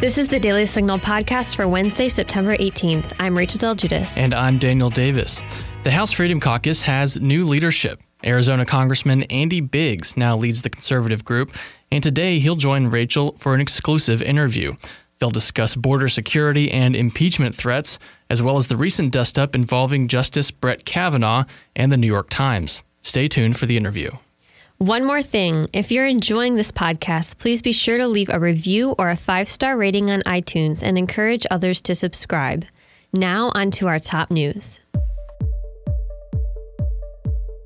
This is the Daily Signal podcast for Wednesday, September 18th. I'm Rachel Del Guidice. And I'm Daniel Davis. The House Freedom Caucus has new leadership. Arizona Congressman Andy Biggs now leads the conservative group, and today he'll join Rachel for an exclusive interview. They'll discuss border security and impeachment threats, as well as the recent dust up involving Justice Brett Kavanaugh and the New York Times. Stay tuned for the interview. One more thing if you're enjoying this podcast, please be sure to leave a review or a five star rating on iTunes and encourage others to subscribe. Now, on to our top news.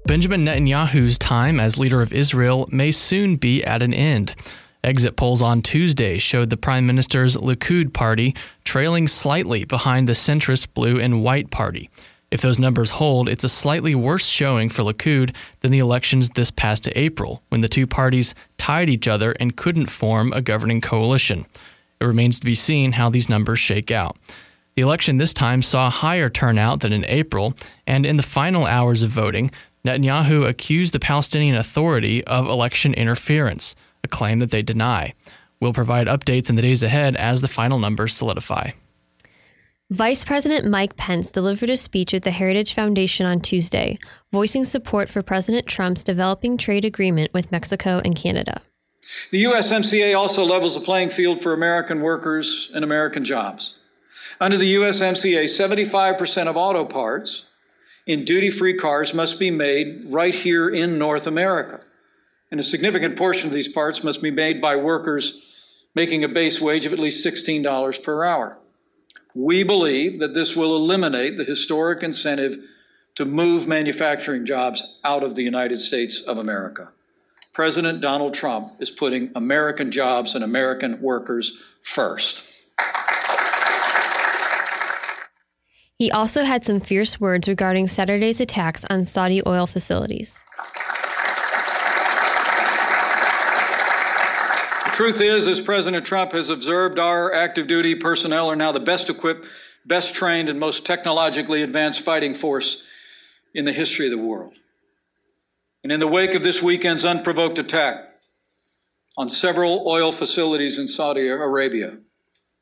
Benjamin Netanyahu's time as leader of Israel may soon be at an end. Exit polls on Tuesday showed the prime minister's Likud party trailing slightly behind the centrist blue and white party. If those numbers hold, it's a slightly worse showing for Likud than the elections this past April, when the two parties tied each other and couldn't form a governing coalition. It remains to be seen how these numbers shake out. The election this time saw higher turnout than in April, and in the final hours of voting, Netanyahu accused the Palestinian Authority of election interference, a claim that they deny. We'll provide updates in the days ahead as the final numbers solidify. Vice President Mike Pence delivered a speech at the Heritage Foundation on Tuesday, voicing support for President Trump's developing trade agreement with Mexico and Canada. The USMCA also levels the playing field for American workers and American jobs. Under the USMCA, 75% of auto parts in duty free cars must be made right here in North America. And a significant portion of these parts must be made by workers making a base wage of at least $16 per hour. We believe that this will eliminate the historic incentive to move manufacturing jobs out of the United States of America. President Donald Trump is putting American jobs and American workers first. He also had some fierce words regarding Saturday's attacks on Saudi oil facilities. Truth is, as President Trump has observed, our active duty personnel are now the best equipped, best trained, and most technologically advanced fighting force in the history of the world. And in the wake of this weekend's unprovoked attack on several oil facilities in Saudi Arabia,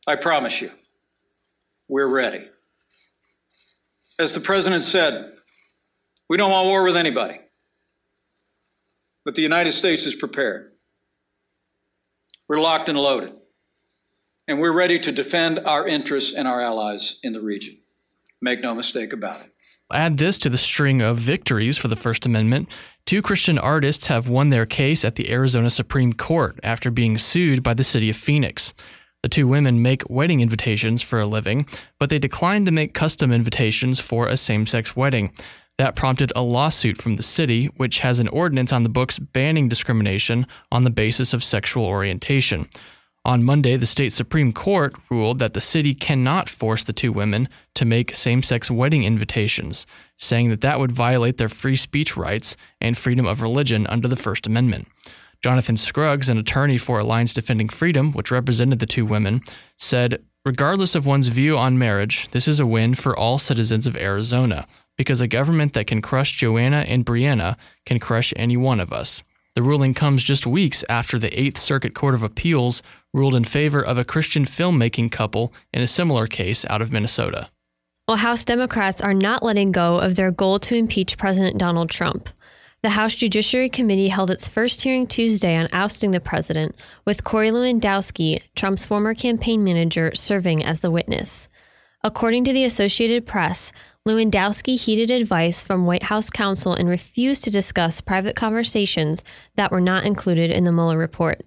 I promise you, we're ready. As the president said, we don't want war with anybody, but the United States is prepared. We're locked and loaded. And we're ready to defend our interests and our allies in the region. Make no mistake about it. Add this to the string of victories for the First Amendment. Two Christian artists have won their case at the Arizona Supreme Court after being sued by the city of Phoenix. The two women make wedding invitations for a living, but they declined to make custom invitations for a same sex wedding. That prompted a lawsuit from the city, which has an ordinance on the books banning discrimination on the basis of sexual orientation. On Monday, the state Supreme Court ruled that the city cannot force the two women to make same sex wedding invitations, saying that that would violate their free speech rights and freedom of religion under the First Amendment. Jonathan Scruggs, an attorney for Alliance Defending Freedom, which represented the two women, said, Regardless of one's view on marriage, this is a win for all citizens of Arizona because a government that can crush Joanna and Breanna can crush any one of us. The ruling comes just weeks after the Eighth Circuit Court of Appeals ruled in favor of a Christian filmmaking couple in a similar case out of Minnesota. Well, House Democrats are not letting go of their goal to impeach President Donald Trump. The House Judiciary Committee held its first hearing Tuesday on ousting the president, with Corey Lewandowski, Trump's former campaign manager, serving as the witness. According to the Associated Press, Lewandowski heeded advice from White House counsel and refused to discuss private conversations that were not included in the Mueller report.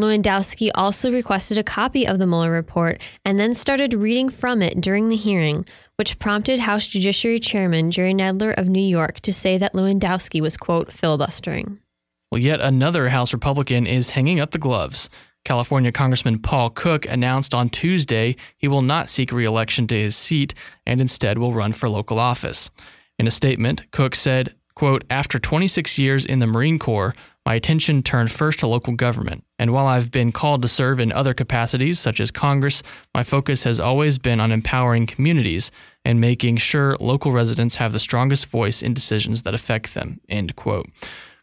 Lewandowski also requested a copy of the Mueller report and then started reading from it during the hearing, which prompted House Judiciary Chairman Jerry Nadler of New York to say that Lewandowski was, quote, filibustering. Well, yet another House Republican is hanging up the gloves. California Congressman Paul Cook announced on Tuesday he will not seek re election to his seat and instead will run for local office. In a statement, Cook said, quote, After 26 years in the Marine Corps, my attention turned first to local government. And while I've been called to serve in other capacities, such as Congress, my focus has always been on empowering communities and making sure local residents have the strongest voice in decisions that affect them. End quote.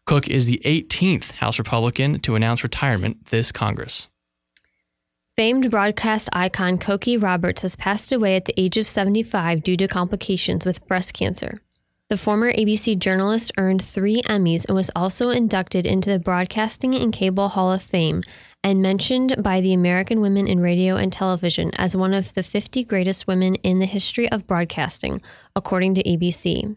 Cook is the 18th House Republican to announce retirement this Congress. Famed broadcast icon Cokie Roberts has passed away at the age of 75 due to complications with breast cancer. The former ABC journalist earned three Emmys and was also inducted into the Broadcasting and Cable Hall of Fame and mentioned by the American Women in Radio and Television as one of the 50 greatest women in the history of broadcasting, according to ABC.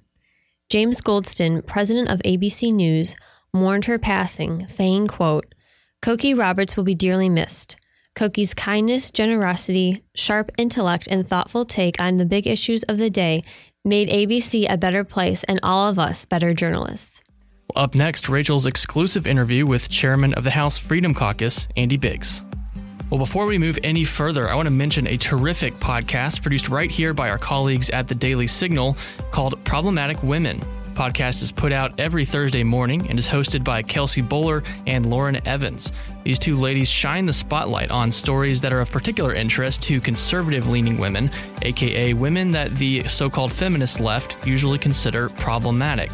James Goldston, president of ABC News, mourned her passing, saying, quote, Cokie Roberts will be dearly missed. Cokie's kindness, generosity, sharp intellect, and thoughtful take on the big issues of the day made ABC a better place and all of us better journalists. Up next, Rachel's exclusive interview with Chairman of the House Freedom Caucus, Andy Biggs. Well, before we move any further, I want to mention a terrific podcast produced right here by our colleagues at the Daily Signal called Problematic Women podcast is put out every Thursday morning and is hosted by Kelsey Bolar and Lauren Evans. These two ladies shine the spotlight on stories that are of particular interest to conservative leaning women, aka women that the so called feminist left usually consider problematic.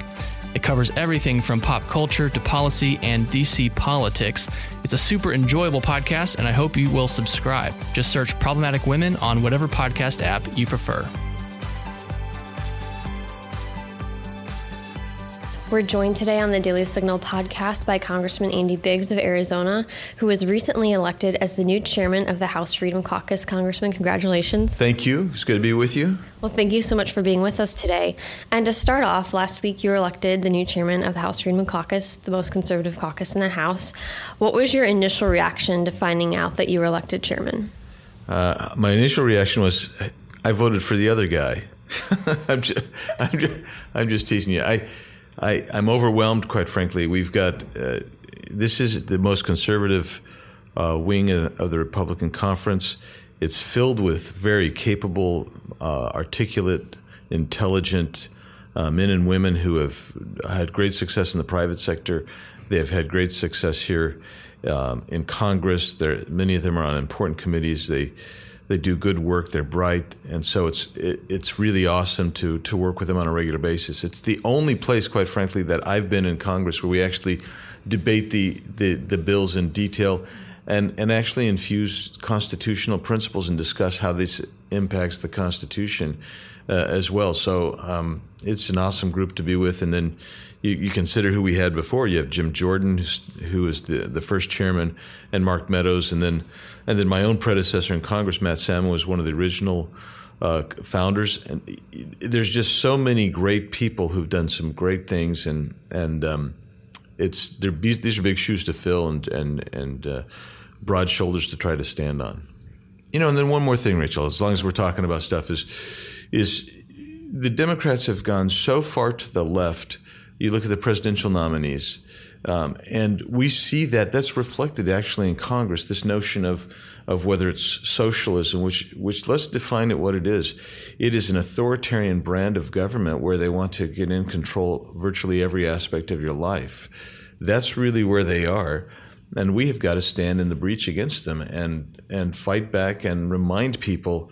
It covers everything from pop culture to policy and DC politics. It's a super enjoyable podcast, and I hope you will subscribe. Just search Problematic Women on whatever podcast app you prefer. We're joined today on the Daily Signal podcast by Congressman Andy Biggs of Arizona, who was recently elected as the new chairman of the House Freedom Caucus. Congressman, congratulations. Thank you. It's good to be with you. Well, thank you so much for being with us today. And to start off, last week you were elected the new chairman of the House Freedom Caucus, the most conservative caucus in the House. What was your initial reaction to finding out that you were elected chairman? Uh, my initial reaction was, I voted for the other guy. I'm, just, I'm, just, I'm just teasing you. I I, am overwhelmed, quite frankly. We've got uh, this is the most conservative uh, wing of, of, the Republican conference. It's filled with very capable, uh, articulate, intelligent uh, men and women who have had great success in the private sector. They have had great success here um, in Congress. There, many of them are on important committees. They they do good work. They're bright, and so it's it, it's really awesome to to work with them on a regular basis. It's the only place, quite frankly, that I've been in Congress where we actually debate the the, the bills in detail, and and actually infuse constitutional principles and discuss how this impacts the Constitution uh, as well. So um, it's an awesome group to be with, and then. You, you, consider who we had before. You have Jim Jordan, who was the, the first chairman, and Mark Meadows, and then and then my own predecessor in Congress, Matt Salmon, was one of the original uh, founders. And there's just so many great people who've done some great things, and and um, it's these are big shoes to fill, and and and uh, broad shoulders to try to stand on. You know, and then one more thing, Rachel. As long as we're talking about stuff, is is the Democrats have gone so far to the left. You look at the presidential nominees um, and we see that that's reflected actually in Congress. This notion of of whether it's socialism, which which let's define it what it is. It is an authoritarian brand of government where they want to get in control virtually every aspect of your life. That's really where they are, and we have got to stand in the breach against them and and fight back and remind people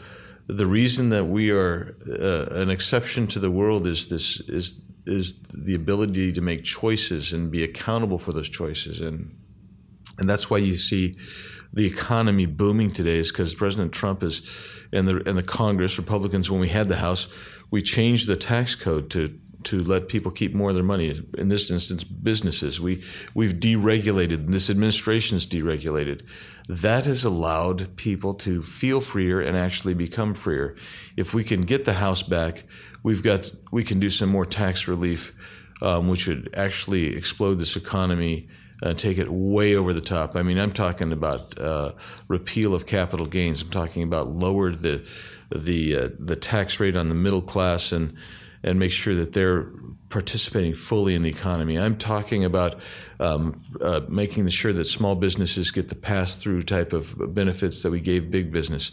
the reason that we are uh, an exception to the world is this is is the ability to make choices and be accountable for those choices. And and that's why you see the economy booming today is because President Trump is and the and the Congress Republicans when we had the House we changed the tax code to to let people keep more of their money in this instance businesses we we've deregulated this administration is deregulated that has allowed people to feel freer and actually become freer if we can get the house back we've got we can do some more tax relief, um, which would actually explode this economy. Uh, take it way over the top. I mean, I'm talking about uh, repeal of capital gains. I'm talking about lower the the uh, the tax rate on the middle class and and make sure that they're participating fully in the economy. I'm talking about um, uh, making sure that small businesses get the pass through type of benefits that we gave big business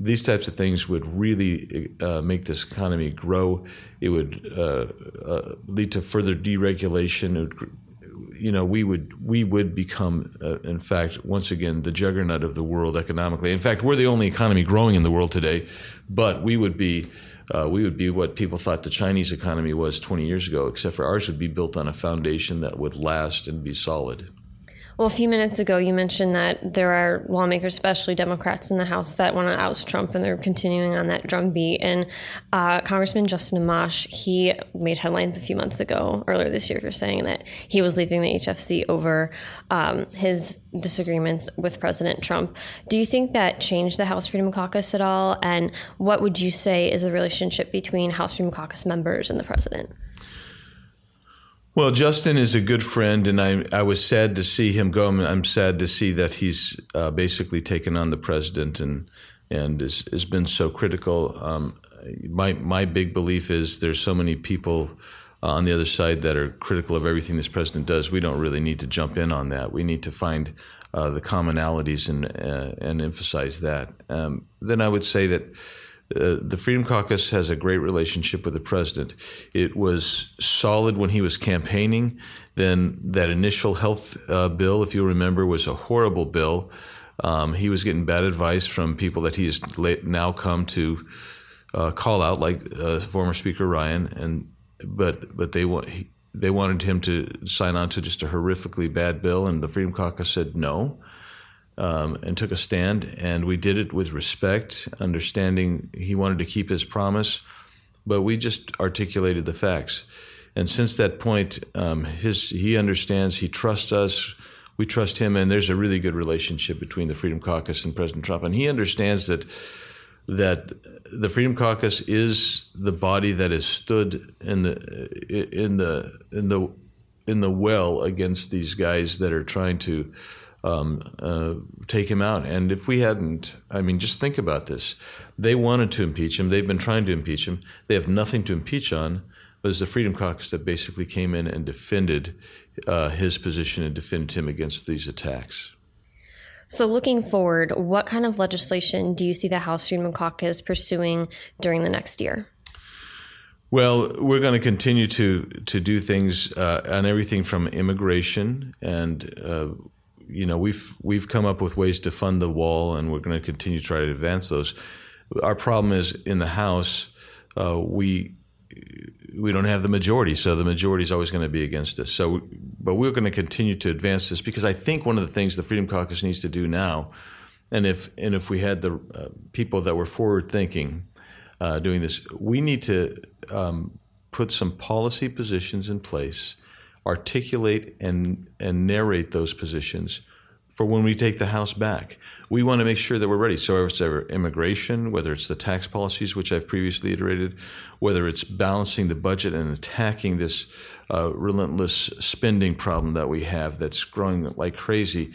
these types of things would really uh, make this economy grow. It would uh, uh, lead to further deregulation. Would, you know, we would we would become, uh, in fact, once again, the juggernaut of the world economically. In fact, we're the only economy growing in the world today, but we would be. Uh, we would be what people thought the Chinese economy was 20 years ago, except for ours would be built on a foundation that would last and be solid. Well, a few minutes ago, you mentioned that there are lawmakers, especially Democrats in the House, that want to oust Trump, and they're continuing on that drumbeat. And uh, Congressman Justin Amash, he made headlines a few months ago, earlier this year, for saying that he was leaving the HFC over um, his disagreements with President Trump. Do you think that changed the House Freedom Caucus at all? And what would you say is the relationship between House Freedom Caucus members and the president? Well, Justin is a good friend, and I I was sad to see him go. I'm sad to see that he's uh, basically taken on the president and and has been so critical. Um, my my big belief is there's so many people uh, on the other side that are critical of everything this president does. We don't really need to jump in on that. We need to find uh, the commonalities and uh, and emphasize that. Um, then I would say that uh, the Freedom Caucus has a great relationship with the president. It was solid when he was campaigning. Then that initial health uh, bill, if you remember, was a horrible bill. Um, he was getting bad advice from people that he has now come to uh, call out, like uh, former Speaker Ryan, and but but they want they wanted him to sign on to just a horrifically bad bill, and the Freedom Caucus said no um, and took a stand. And we did it with respect, understanding he wanted to keep his promise, but we just articulated the facts. And since that point, um, his he understands, he trusts us, we trust him, and there's a really good relationship between the Freedom Caucus and President Trump. And he understands that that the Freedom Caucus is the body that has stood in the in the in the in the well against these guys that are trying to um, uh, take him out. And if we hadn't, I mean, just think about this. They wanted to impeach him. They've been trying to impeach him. They have nothing to impeach on. But it's the Freedom Caucus that basically came in and defended uh, his position and defended him against these attacks. So, looking forward, what kind of legislation do you see the House Freedom Caucus pursuing during the next year? Well, we're going to continue to to do things uh, on everything from immigration and uh, you know, we've we've come up with ways to fund the wall, and we're going to continue to try to advance those. Our problem is in the House, uh, we we don't have the majority, so the majority is always going to be against us. So, but we're going to continue to advance this because I think one of the things the Freedom Caucus needs to do now, and if and if we had the uh, people that were forward thinking uh, doing this, we need to um, put some policy positions in place articulate and, and narrate those positions for when we take the House back. We want to make sure that we're ready. So, whether it's immigration, whether it's the tax policies, which I've previously iterated, whether it's balancing the budget and attacking this uh, relentless spending problem that we have that's growing like crazy,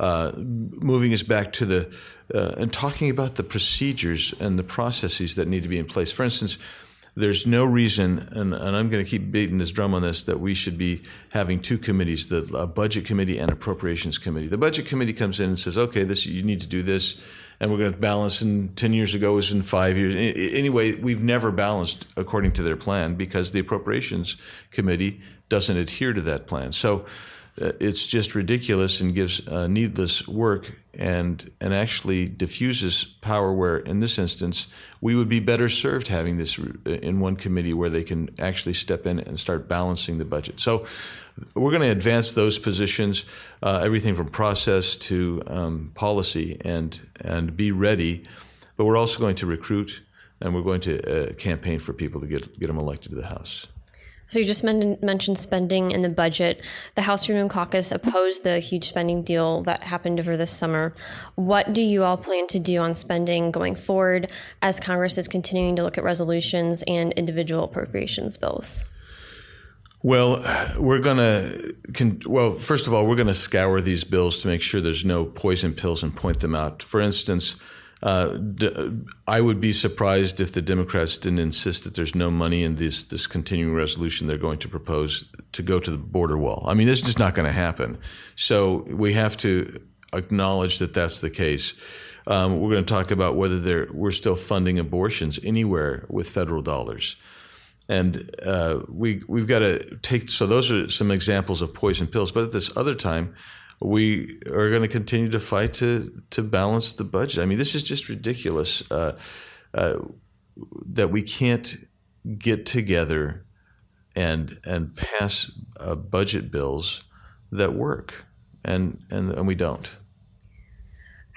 uh, moving us back to the uh, and talking about the procedures and the processes that need to be in place. For instance, there's no reason, and, and I'm going to keep beating this drum on this, that we should be having two committees, the budget committee and appropriations committee. The budget committee comes in and says, okay, this you need to do this, and we're going to balance. And ten years ago was in five years. Anyway, we've never balanced according to their plan because the appropriations committee doesn't adhere to that plan. So it's just ridiculous and gives uh, needless work and and actually diffuses power where in this instance we would be better served having this uh, in one committee where they can actually step in and start balancing the budget. So we're going to advance those positions uh, everything from process to um, policy and and be ready but we're also going to recruit and we're going to uh, campaign for people to get get them elected to the house so you just mentioned spending in the budget. The House Freedom Caucus opposed the huge spending deal that happened over this summer. What do you all plan to do on spending going forward as Congress is continuing to look at resolutions and individual appropriations bills? Well, we're going to, well, first of all, we're going to scour these bills to make sure there's no poison pills and point them out. For instance, uh, I would be surprised if the Democrats didn't insist that there's no money in this this continuing resolution they're going to propose to go to the border wall. I mean, this is just not going to happen. So we have to acknowledge that that's the case. Um, we're going to talk about whether we're still funding abortions anywhere with federal dollars. And uh, we, we've got to take, so those are some examples of poison pills. But at this other time, we are going to continue to fight to to balance the budget. I mean, this is just ridiculous uh, uh, that we can't get together and and pass uh, budget bills that work. and and and we don't.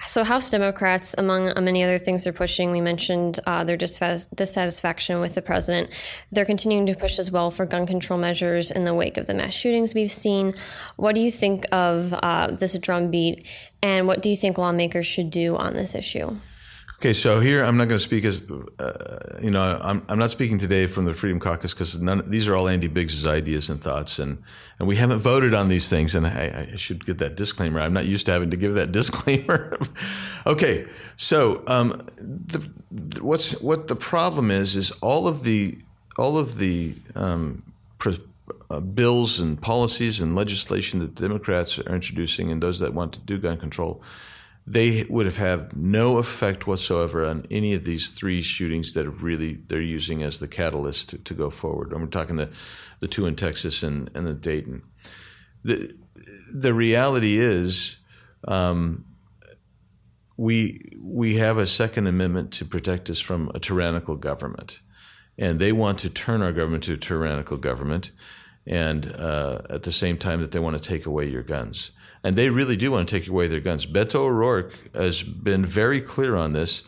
So, House Democrats, among many other things they're pushing, we mentioned uh, their dissatisfaction with the president. They're continuing to push as well for gun control measures in the wake of the mass shootings we've seen. What do you think of uh, this drumbeat, and what do you think lawmakers should do on this issue? Okay, so here I'm not going to speak as, uh, you know, I'm, I'm not speaking today from the Freedom Caucus because these are all Andy Biggs's ideas and thoughts, and, and we haven't voted on these things. And I, I, should get that disclaimer. I'm not used to having to give that disclaimer. okay, so um, the, what's what the problem is is all of the all of the um, uh, bills and policies and legislation that the Democrats are introducing and those that want to do gun control they would have had no effect whatsoever on any of these three shootings that have really they're using as the catalyst to, to go forward. And we're talking the the two in Texas and and the Dayton. The the reality is. Um, we we have a Second Amendment to protect us from a tyrannical government, and they want to turn our government to a tyrannical government, and uh, at the same time that they want to take away your guns and they really do want to take away their guns. Beto O'Rourke has been very clear on this,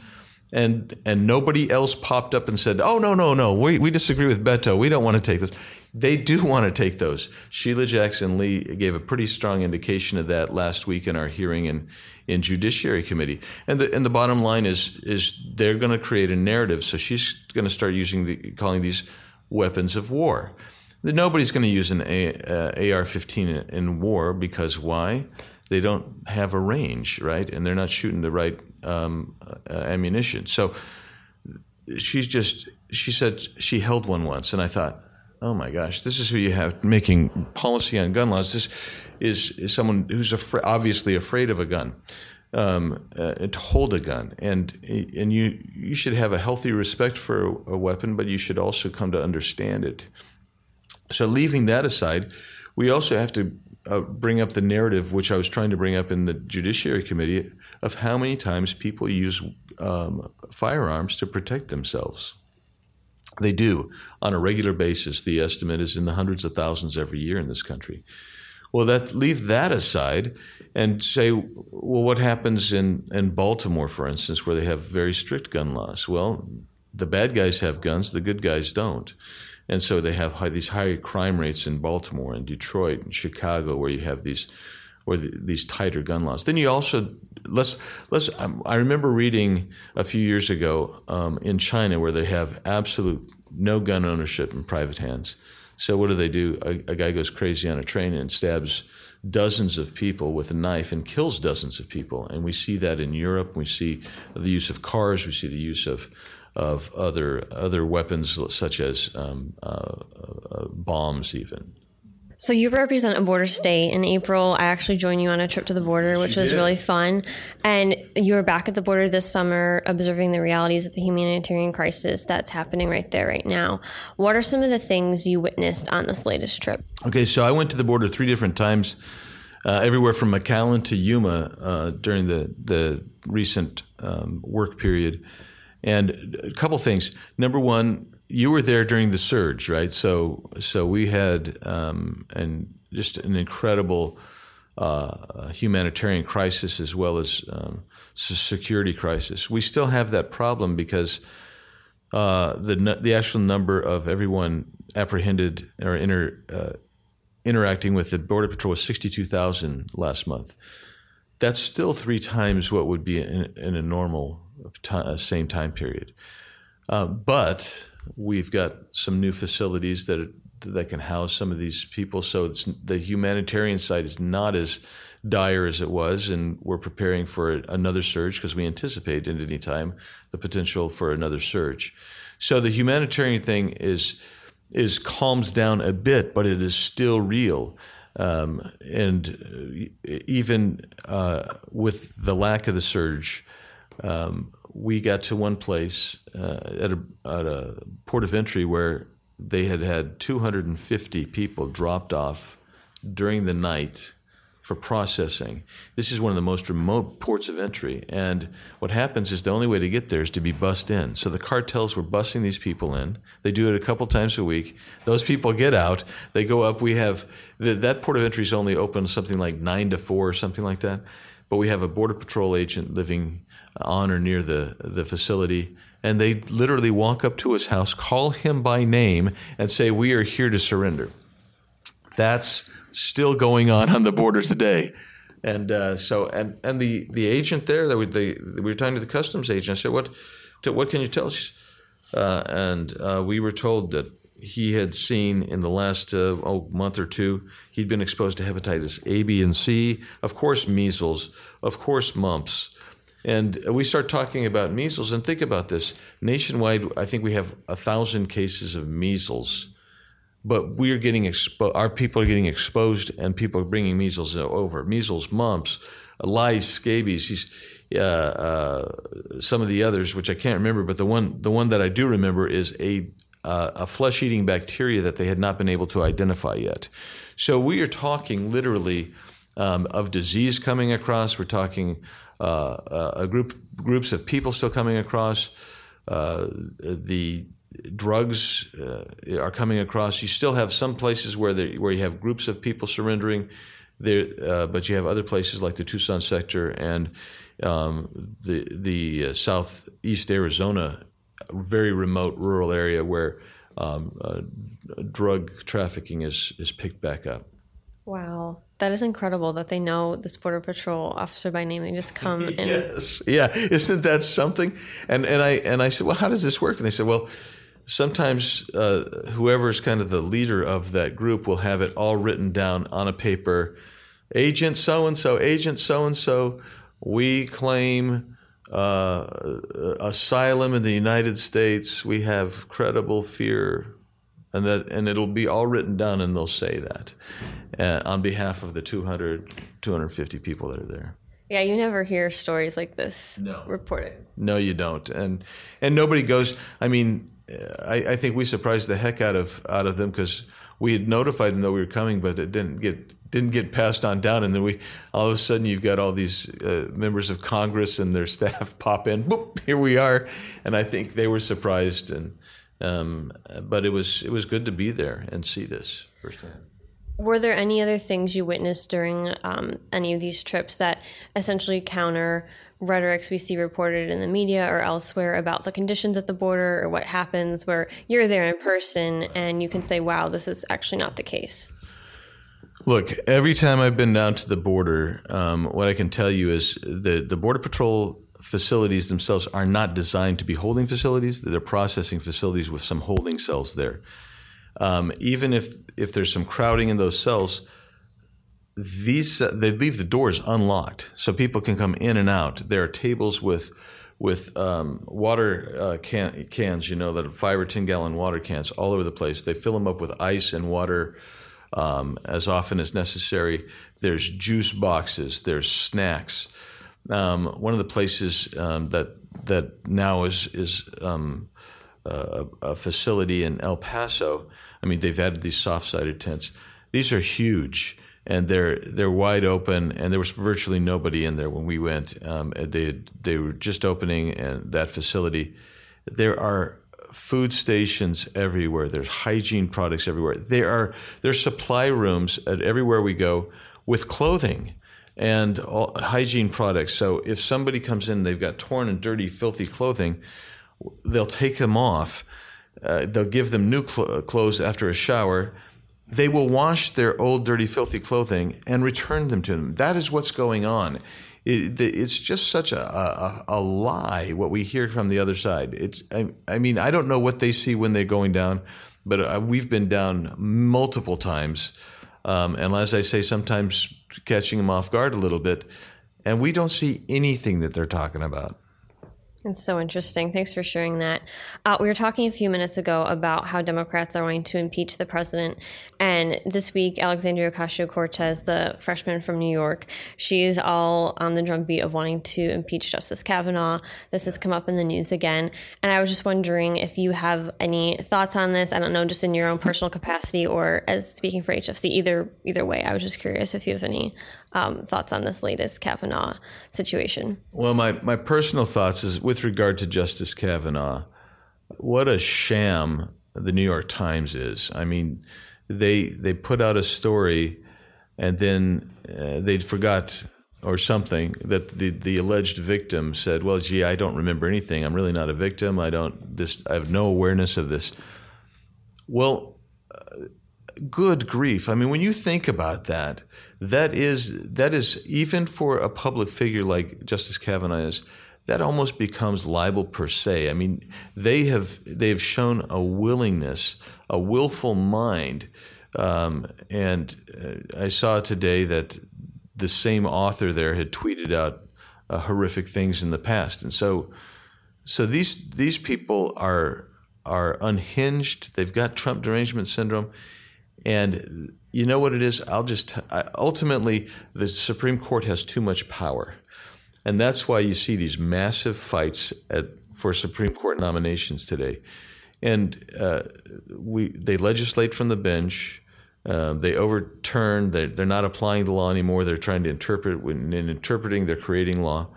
and and nobody else popped up and said, "Oh no, no, no, we we disagree with Beto. We don't want to take this." They do want to take those. Sheila Jackson Lee gave a pretty strong indication of that last week in our hearing in in Judiciary Committee. And the and the bottom line is is they're going to create a narrative. So she's going to start using the calling these weapons of war nobody's going to use an uh, AR-15 in war because why? They don't have a range, right? And they're not shooting the right um, uh, ammunition. So she's just she said she held one once, and I thought, oh my gosh, this is who you have making policy on gun laws. This is, is someone who's afra- obviously afraid of a gun. Um, uh, to hold a gun, and and you you should have a healthy respect for a weapon, but you should also come to understand it. So, leaving that aside, we also have to uh, bring up the narrative, which I was trying to bring up in the Judiciary Committee, of how many times people use um, firearms to protect themselves. They do on a regular basis. The estimate is in the hundreds of thousands every year in this country. Well, that leave that aside and say, well, what happens in, in Baltimore, for instance, where they have very strict gun laws? Well, the bad guys have guns, the good guys don't. And so they have high, these higher crime rates in Baltimore and Detroit and Chicago, where you have these, where the, these tighter gun laws. Then you also let's let's. Um, I remember reading a few years ago um, in China where they have absolute no gun ownership in private hands. So what do they do? A, a guy goes crazy on a train and stabs dozens of people with a knife and kills dozens of people. And we see that in Europe. We see the use of cars. We see the use of of other other weapons such as um, uh, uh, bombs, even. So you represent a border state. In April, I actually joined you on a trip to the border, which was really fun. And you were back at the border this summer, observing the realities of the humanitarian crisis that's happening right there, right now. What are some of the things you witnessed on this latest trip? Okay, so I went to the border three different times, uh, everywhere from McAllen to Yuma uh, during the the recent um, work period. And a couple things. Number one, you were there during the surge, right? So, so we had um, and just an incredible uh, humanitarian crisis as well as um, security crisis. We still have that problem because uh, the the actual number of everyone apprehended or inter, uh, interacting with the border patrol was sixty two thousand last month. That's still three times what would be in, in a normal uh, same time period. Uh, but we've got some new facilities that that can house some of these people. So the humanitarian side is not as dire as it was, and we're preparing for another surge because we anticipate at any time the potential for another surge. So the humanitarian thing is is calms down a bit, but it is still real. Um, and even uh, with the lack of the surge, um, we got to one place uh, at, a, at a port of entry where they had had 250 people dropped off during the night for processing. This is one of the most remote ports of entry. And what happens is the only way to get there is to be bussed in. So the cartels were bussing these people in. They do it a couple times a week. Those people get out. They go up. We have the, that port of entry is only open something like nine to four or something like that. But we have a border patrol agent living on or near the, the facility. And they literally walk up to his house, call him by name, and say, We are here to surrender. That's still going on on the border today. And uh, so, and and the, the agent there that we they, we were talking to the customs agent. I said, "What, what can you tell us?" Uh, and uh, we were told that he had seen in the last uh, oh, month or two, he'd been exposed to hepatitis A, B, and C, of course, measles, of course, mumps. And we start talking about measles, and think about this. Nationwide, I think we have a thousand cases of measles, but we are getting exposed. Our people are getting exposed, and people are bringing measles over. Measles, mumps, lice, scabies. Uh, uh, some of the others, which I can't remember, but the one the one that I do remember is a uh, a flesh eating bacteria that they had not been able to identify yet. So we are talking literally um, of disease coming across. We're talking uh, uh, a group groups of people still coming across. Uh, the drugs uh, are coming across. You still have some places where where you have groups of people surrendering. There, uh, but you have other places like the Tucson sector and um, the the southeast Arizona very remote rural area where um, uh, drug trafficking is is picked back up. Wow, that is incredible that they know this border patrol officer by name. They just come and yes, yeah, isn't that something? And and I and I said, well, how does this work? And they said, well. Sometimes uh, whoever's kind of the leader of that group will have it all written down on a paper. Agent so and so, agent so and so, we claim uh, asylum in the United States, we have credible fear, and that and it'll be all written down, and they'll say that uh, on behalf of the 200, 250 people that are there. Yeah, you never hear stories like this no. reported. No, you don't, and and nobody goes. I mean, I, I think we surprised the heck out of out of them because we had notified them that we were coming, but it didn't get didn't get passed on down, and then we all of a sudden you've got all these uh, members of Congress and their staff pop in. Boop, here we are, and I think they were surprised, and um, but it was it was good to be there and see this firsthand. Were there any other things you witnessed during um, any of these trips that essentially counter? rhetorics we see reported in the media or elsewhere about the conditions at the border or what happens where you're there in person and you can say, wow, this is actually not the case? Look, every time I've been down to the border, um, what I can tell you is the the border patrol facilities themselves are not designed to be holding facilities. They're processing facilities with some holding cells there. Um, even if if there's some crowding in those cells, these they leave the doors unlocked so people can come in and out. There are tables with with um, water uh, can, cans, you know, that are five or ten gallon water cans all over the place. They fill them up with ice and water um, as often as necessary. There's juice boxes. There's snacks. Um, one of the places um, that that now is is um, a, a, facility in El Paso. I mean, they've added these soft sided tents. These are huge and they're they're wide open, and there was virtually nobody in there when we went. Um, they they were just opening and that facility. There are food stations everywhere. There's hygiene products everywhere. There are there's supply rooms at everywhere we go with clothing and all, hygiene products. So if somebody comes in, they've got torn and dirty, filthy clothing, they'll take them off. Uh, they'll give them new cl- clothes after a shower. They will wash their old, dirty, filthy clothing and return them to them. That is what's going on it, it's just such a, a, a, lie what we hear from the other side. It's I, I mean I don't know what they see when they're going down, but uh, we've been down multiple times, um, and as I say, sometimes catching them off guard a little bit, and we don't see anything that they're talking about. It's so interesting. Thanks for sharing that. Uh, we were talking a few minutes ago about how Democrats are wanting to impeach the president. And this week, Alexandria Ocasio Cortez, the freshman from New York, she's all on the drumbeat of wanting to impeach Justice Kavanaugh. This has come up in the news again. And I was just wondering if you have any thoughts on this. I don't know, just in your own personal capacity or as speaking for HFC, either, either way. I was just curious if you have any um, thoughts on this latest Kavanaugh situation. Well, my, my personal thoughts is with regard to Justice Kavanaugh, what a sham the New York Times is. I mean, they they put out a story, and then uh, they forgot or something that the, the alleged victim said, "Well, gee, I don't remember anything. I'm really not a victim. I don't this. I have no awareness of this." Well, good grief! I mean, when you think about that, that is that is even for a public figure like Justice Kavanaugh is that almost becomes libel per se. I mean, they have they've shown a willingness, a willful mind, um, and uh, I saw today that the same author there had tweeted out uh, horrific things in the past, and so so these these people are are unhinged. They've got Trump derangement syndrome, and you know what it is. I'll just ultimately the Supreme Court has too much power. And that's why you see these massive fights at, for Supreme Court nominations today. And uh, we, they legislate from the bench. Uh, they overturn. They're, they're not applying the law anymore. They're trying to interpret. In interpreting, they're creating law.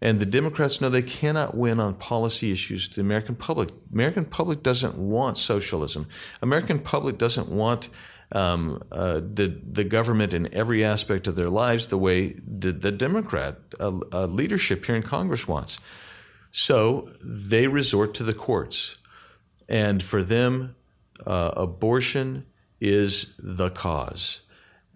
And the Democrats know they cannot win on policy issues to the American public. American public doesn't want socialism. American public doesn't want um, uh, the the government in every aspect of their lives the way the, the Democrat uh, uh, leadership here in Congress wants. So they resort to the courts, and for them, uh, abortion is the cause,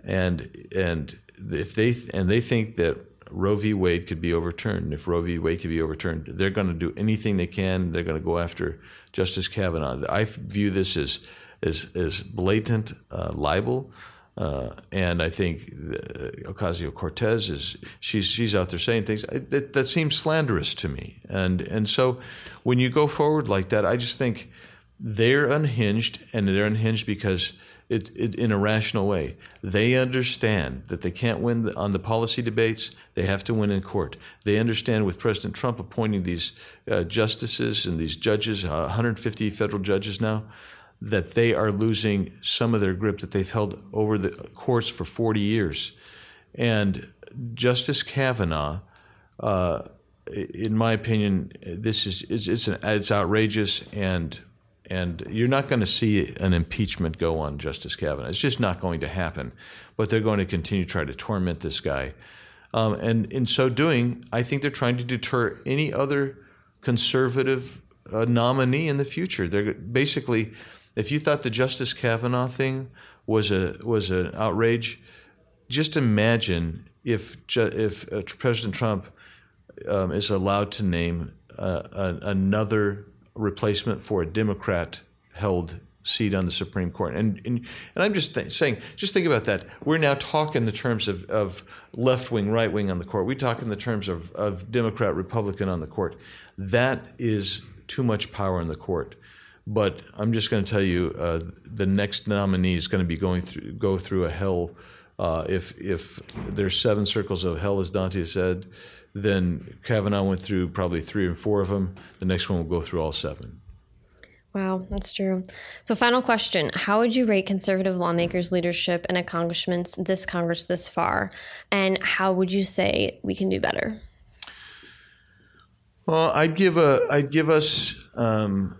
and and if they and they think that Roe v. Wade could be overturned. If Roe v. Wade could be overturned, they're going to do anything they can. They're going to go after Justice Kavanaugh. I view this as is is blatant uh, libel. Uh, and I think uh, Ocasio Cortez is she's she's out there saying things that, that seems slanderous to me. And and so when you go forward like that, I just think they're unhinged, and they're unhinged because it, it, in a rational way. They understand that they can't win on the policy debates. They have to win in court. They understand with President Trump appointing these uh, justices and these judges, uh, 150 federal judges now, that they are losing some of their grip that they've held over the courts for 40 years. And Justice Kavanaugh, uh, in my opinion, this is it's it's, an, it's outrageous, and and you're not going to see an impeachment go on Justice Kavanaugh. It's just not going to happen. But they're going to continue to try to torment this guy, um, and in so doing, I think they're trying to deter any other conservative uh, nominee in the future. They're basically if you thought the Justice Kavanaugh thing was a was an outrage, just imagine if if uh, President Trump um, is allowed to name uh, another replacement for a Democrat held seat on the Supreme Court. And and, and I'm just th- saying, just think about that. We're now talking the terms of, of left wing, right wing on the court. We talk in the terms of, of Democrat, Republican on the court. That is too much power in the court. But I'm just going to tell you, uh, the next nominee is going to be going through go through a hell. Uh, if if there's seven circles of hell, as Dante said, then Kavanaugh went through probably three or four of them. The next one will go through all seven. Wow, that's true. So, final question How would you rate conservative lawmakers' leadership and a Congressman's this Congress this far? And how would you say we can do better? Well, I'd give a I'd give us um,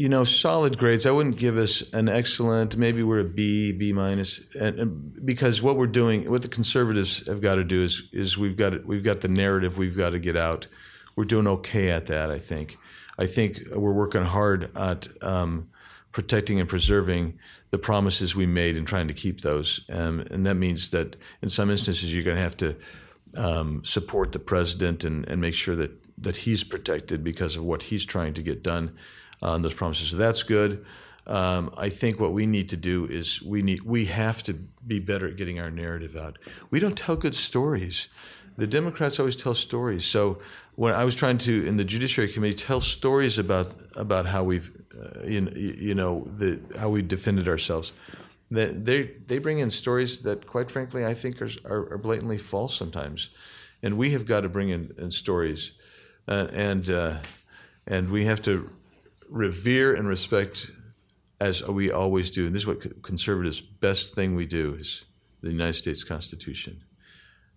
you know, solid grades. I wouldn't give us an excellent. Maybe we're a B, B minus, and, and, because what we're doing, what the conservatives have got to do is is we've got we've got the narrative we've got to get out. We're doing okay at that. I think. I think we're working hard at um, protecting and preserving the promises we made and trying to keep those. Um, and that means that in some instances you're going to have to um, support the president and, and make sure that that he's protected because of what he's trying to get done on those promises. So that's good. Um, I think what we need to do is we need we have to be better at getting our narrative out. We don't tell good stories. The Democrats always tell stories. So when I was trying to in the Judiciary Committee tell stories about about how we've uh, you, you know the how we defended ourselves, that they they bring in stories that quite frankly I think are are, are blatantly false sometimes, and we have got to bring in, in stories, uh, and uh, and we have to revere and respect as we always do. And this is what conservatives' best thing we do is the United States Constitution.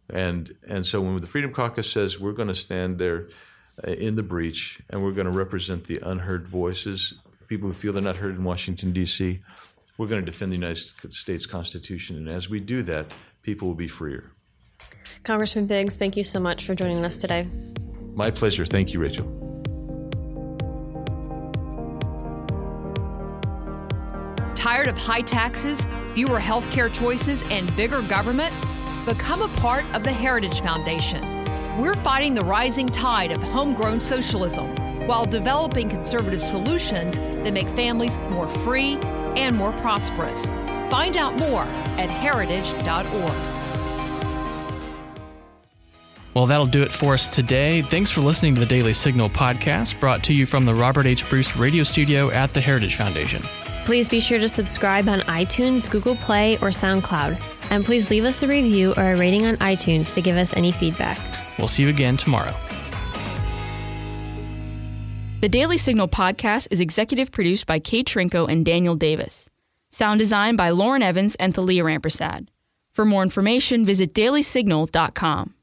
And and so when the Freedom Caucus says we're going to stand there uh, in the breach and we're going to represent the unheard voices, people who feel they're not heard in Washington D.C., we're going to defend the United States Constitution. And as we do that, people will be freer. Congressman Biggs, thank you so much for joining us today. My pleasure. Thank you, Rachel. Tired of high taxes, fewer healthcare choices, and bigger government? Become a part of the Heritage Foundation. We're fighting the rising tide of homegrown socialism while developing conservative solutions that make families more free and more prosperous. Find out more at heritage.org. Well, that'll do it for us today. Thanks for listening to the Daily Signal podcast brought to you from the Robert H. Bruce Radio Studio at the Heritage Foundation. Please be sure to subscribe on iTunes, Google Play, or SoundCloud. And please leave us a review or a rating on iTunes to give us any feedback. We'll see you again tomorrow. The Daily Signal podcast is executive produced by Kate Trinko and Daniel Davis. Sound design by Lauren Evans and Thalia Rampersad. For more information, visit dailysignal.com.